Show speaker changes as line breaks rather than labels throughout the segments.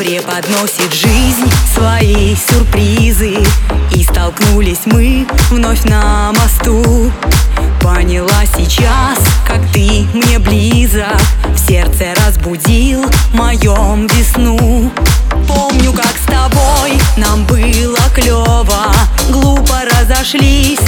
Преподносит жизнь свои сюрпризы. И столкнулись мы вновь на мосту. Поняла сейчас, как ты мне близок. В сердце разбудил моем весну. Помню, как с тобой нам было клево. Глупо разошлись,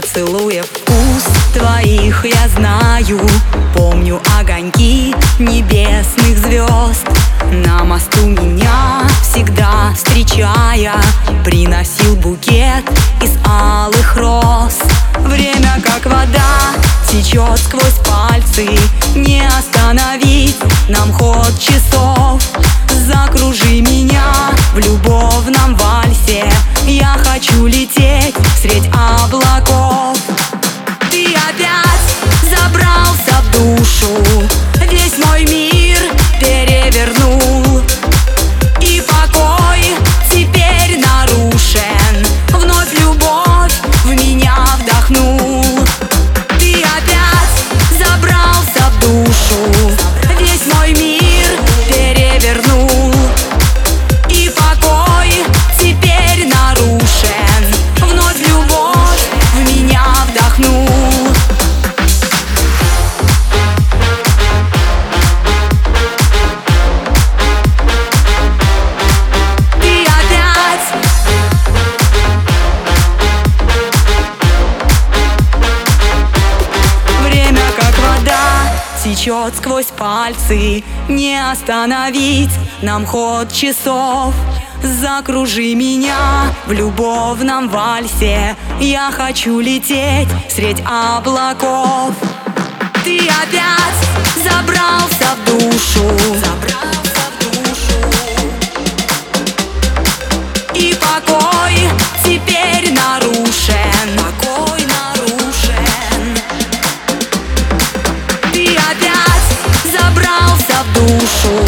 Поцелуя вкус твоих я знаю Помню огоньки небесных звезд. На мосту меня всегда встречая Приносил букет из алых роз. Время как вода течет сквозь пальцы Не остановить нам ход часов. Закружи меня в любовном вальсе Я хочу лететь средь облаков течет сквозь пальцы. Не остановить нам ход часов. Закружи меня в любовном вальсе. Я хочу лететь средь облаков. Ты опять забрался в душу 结束。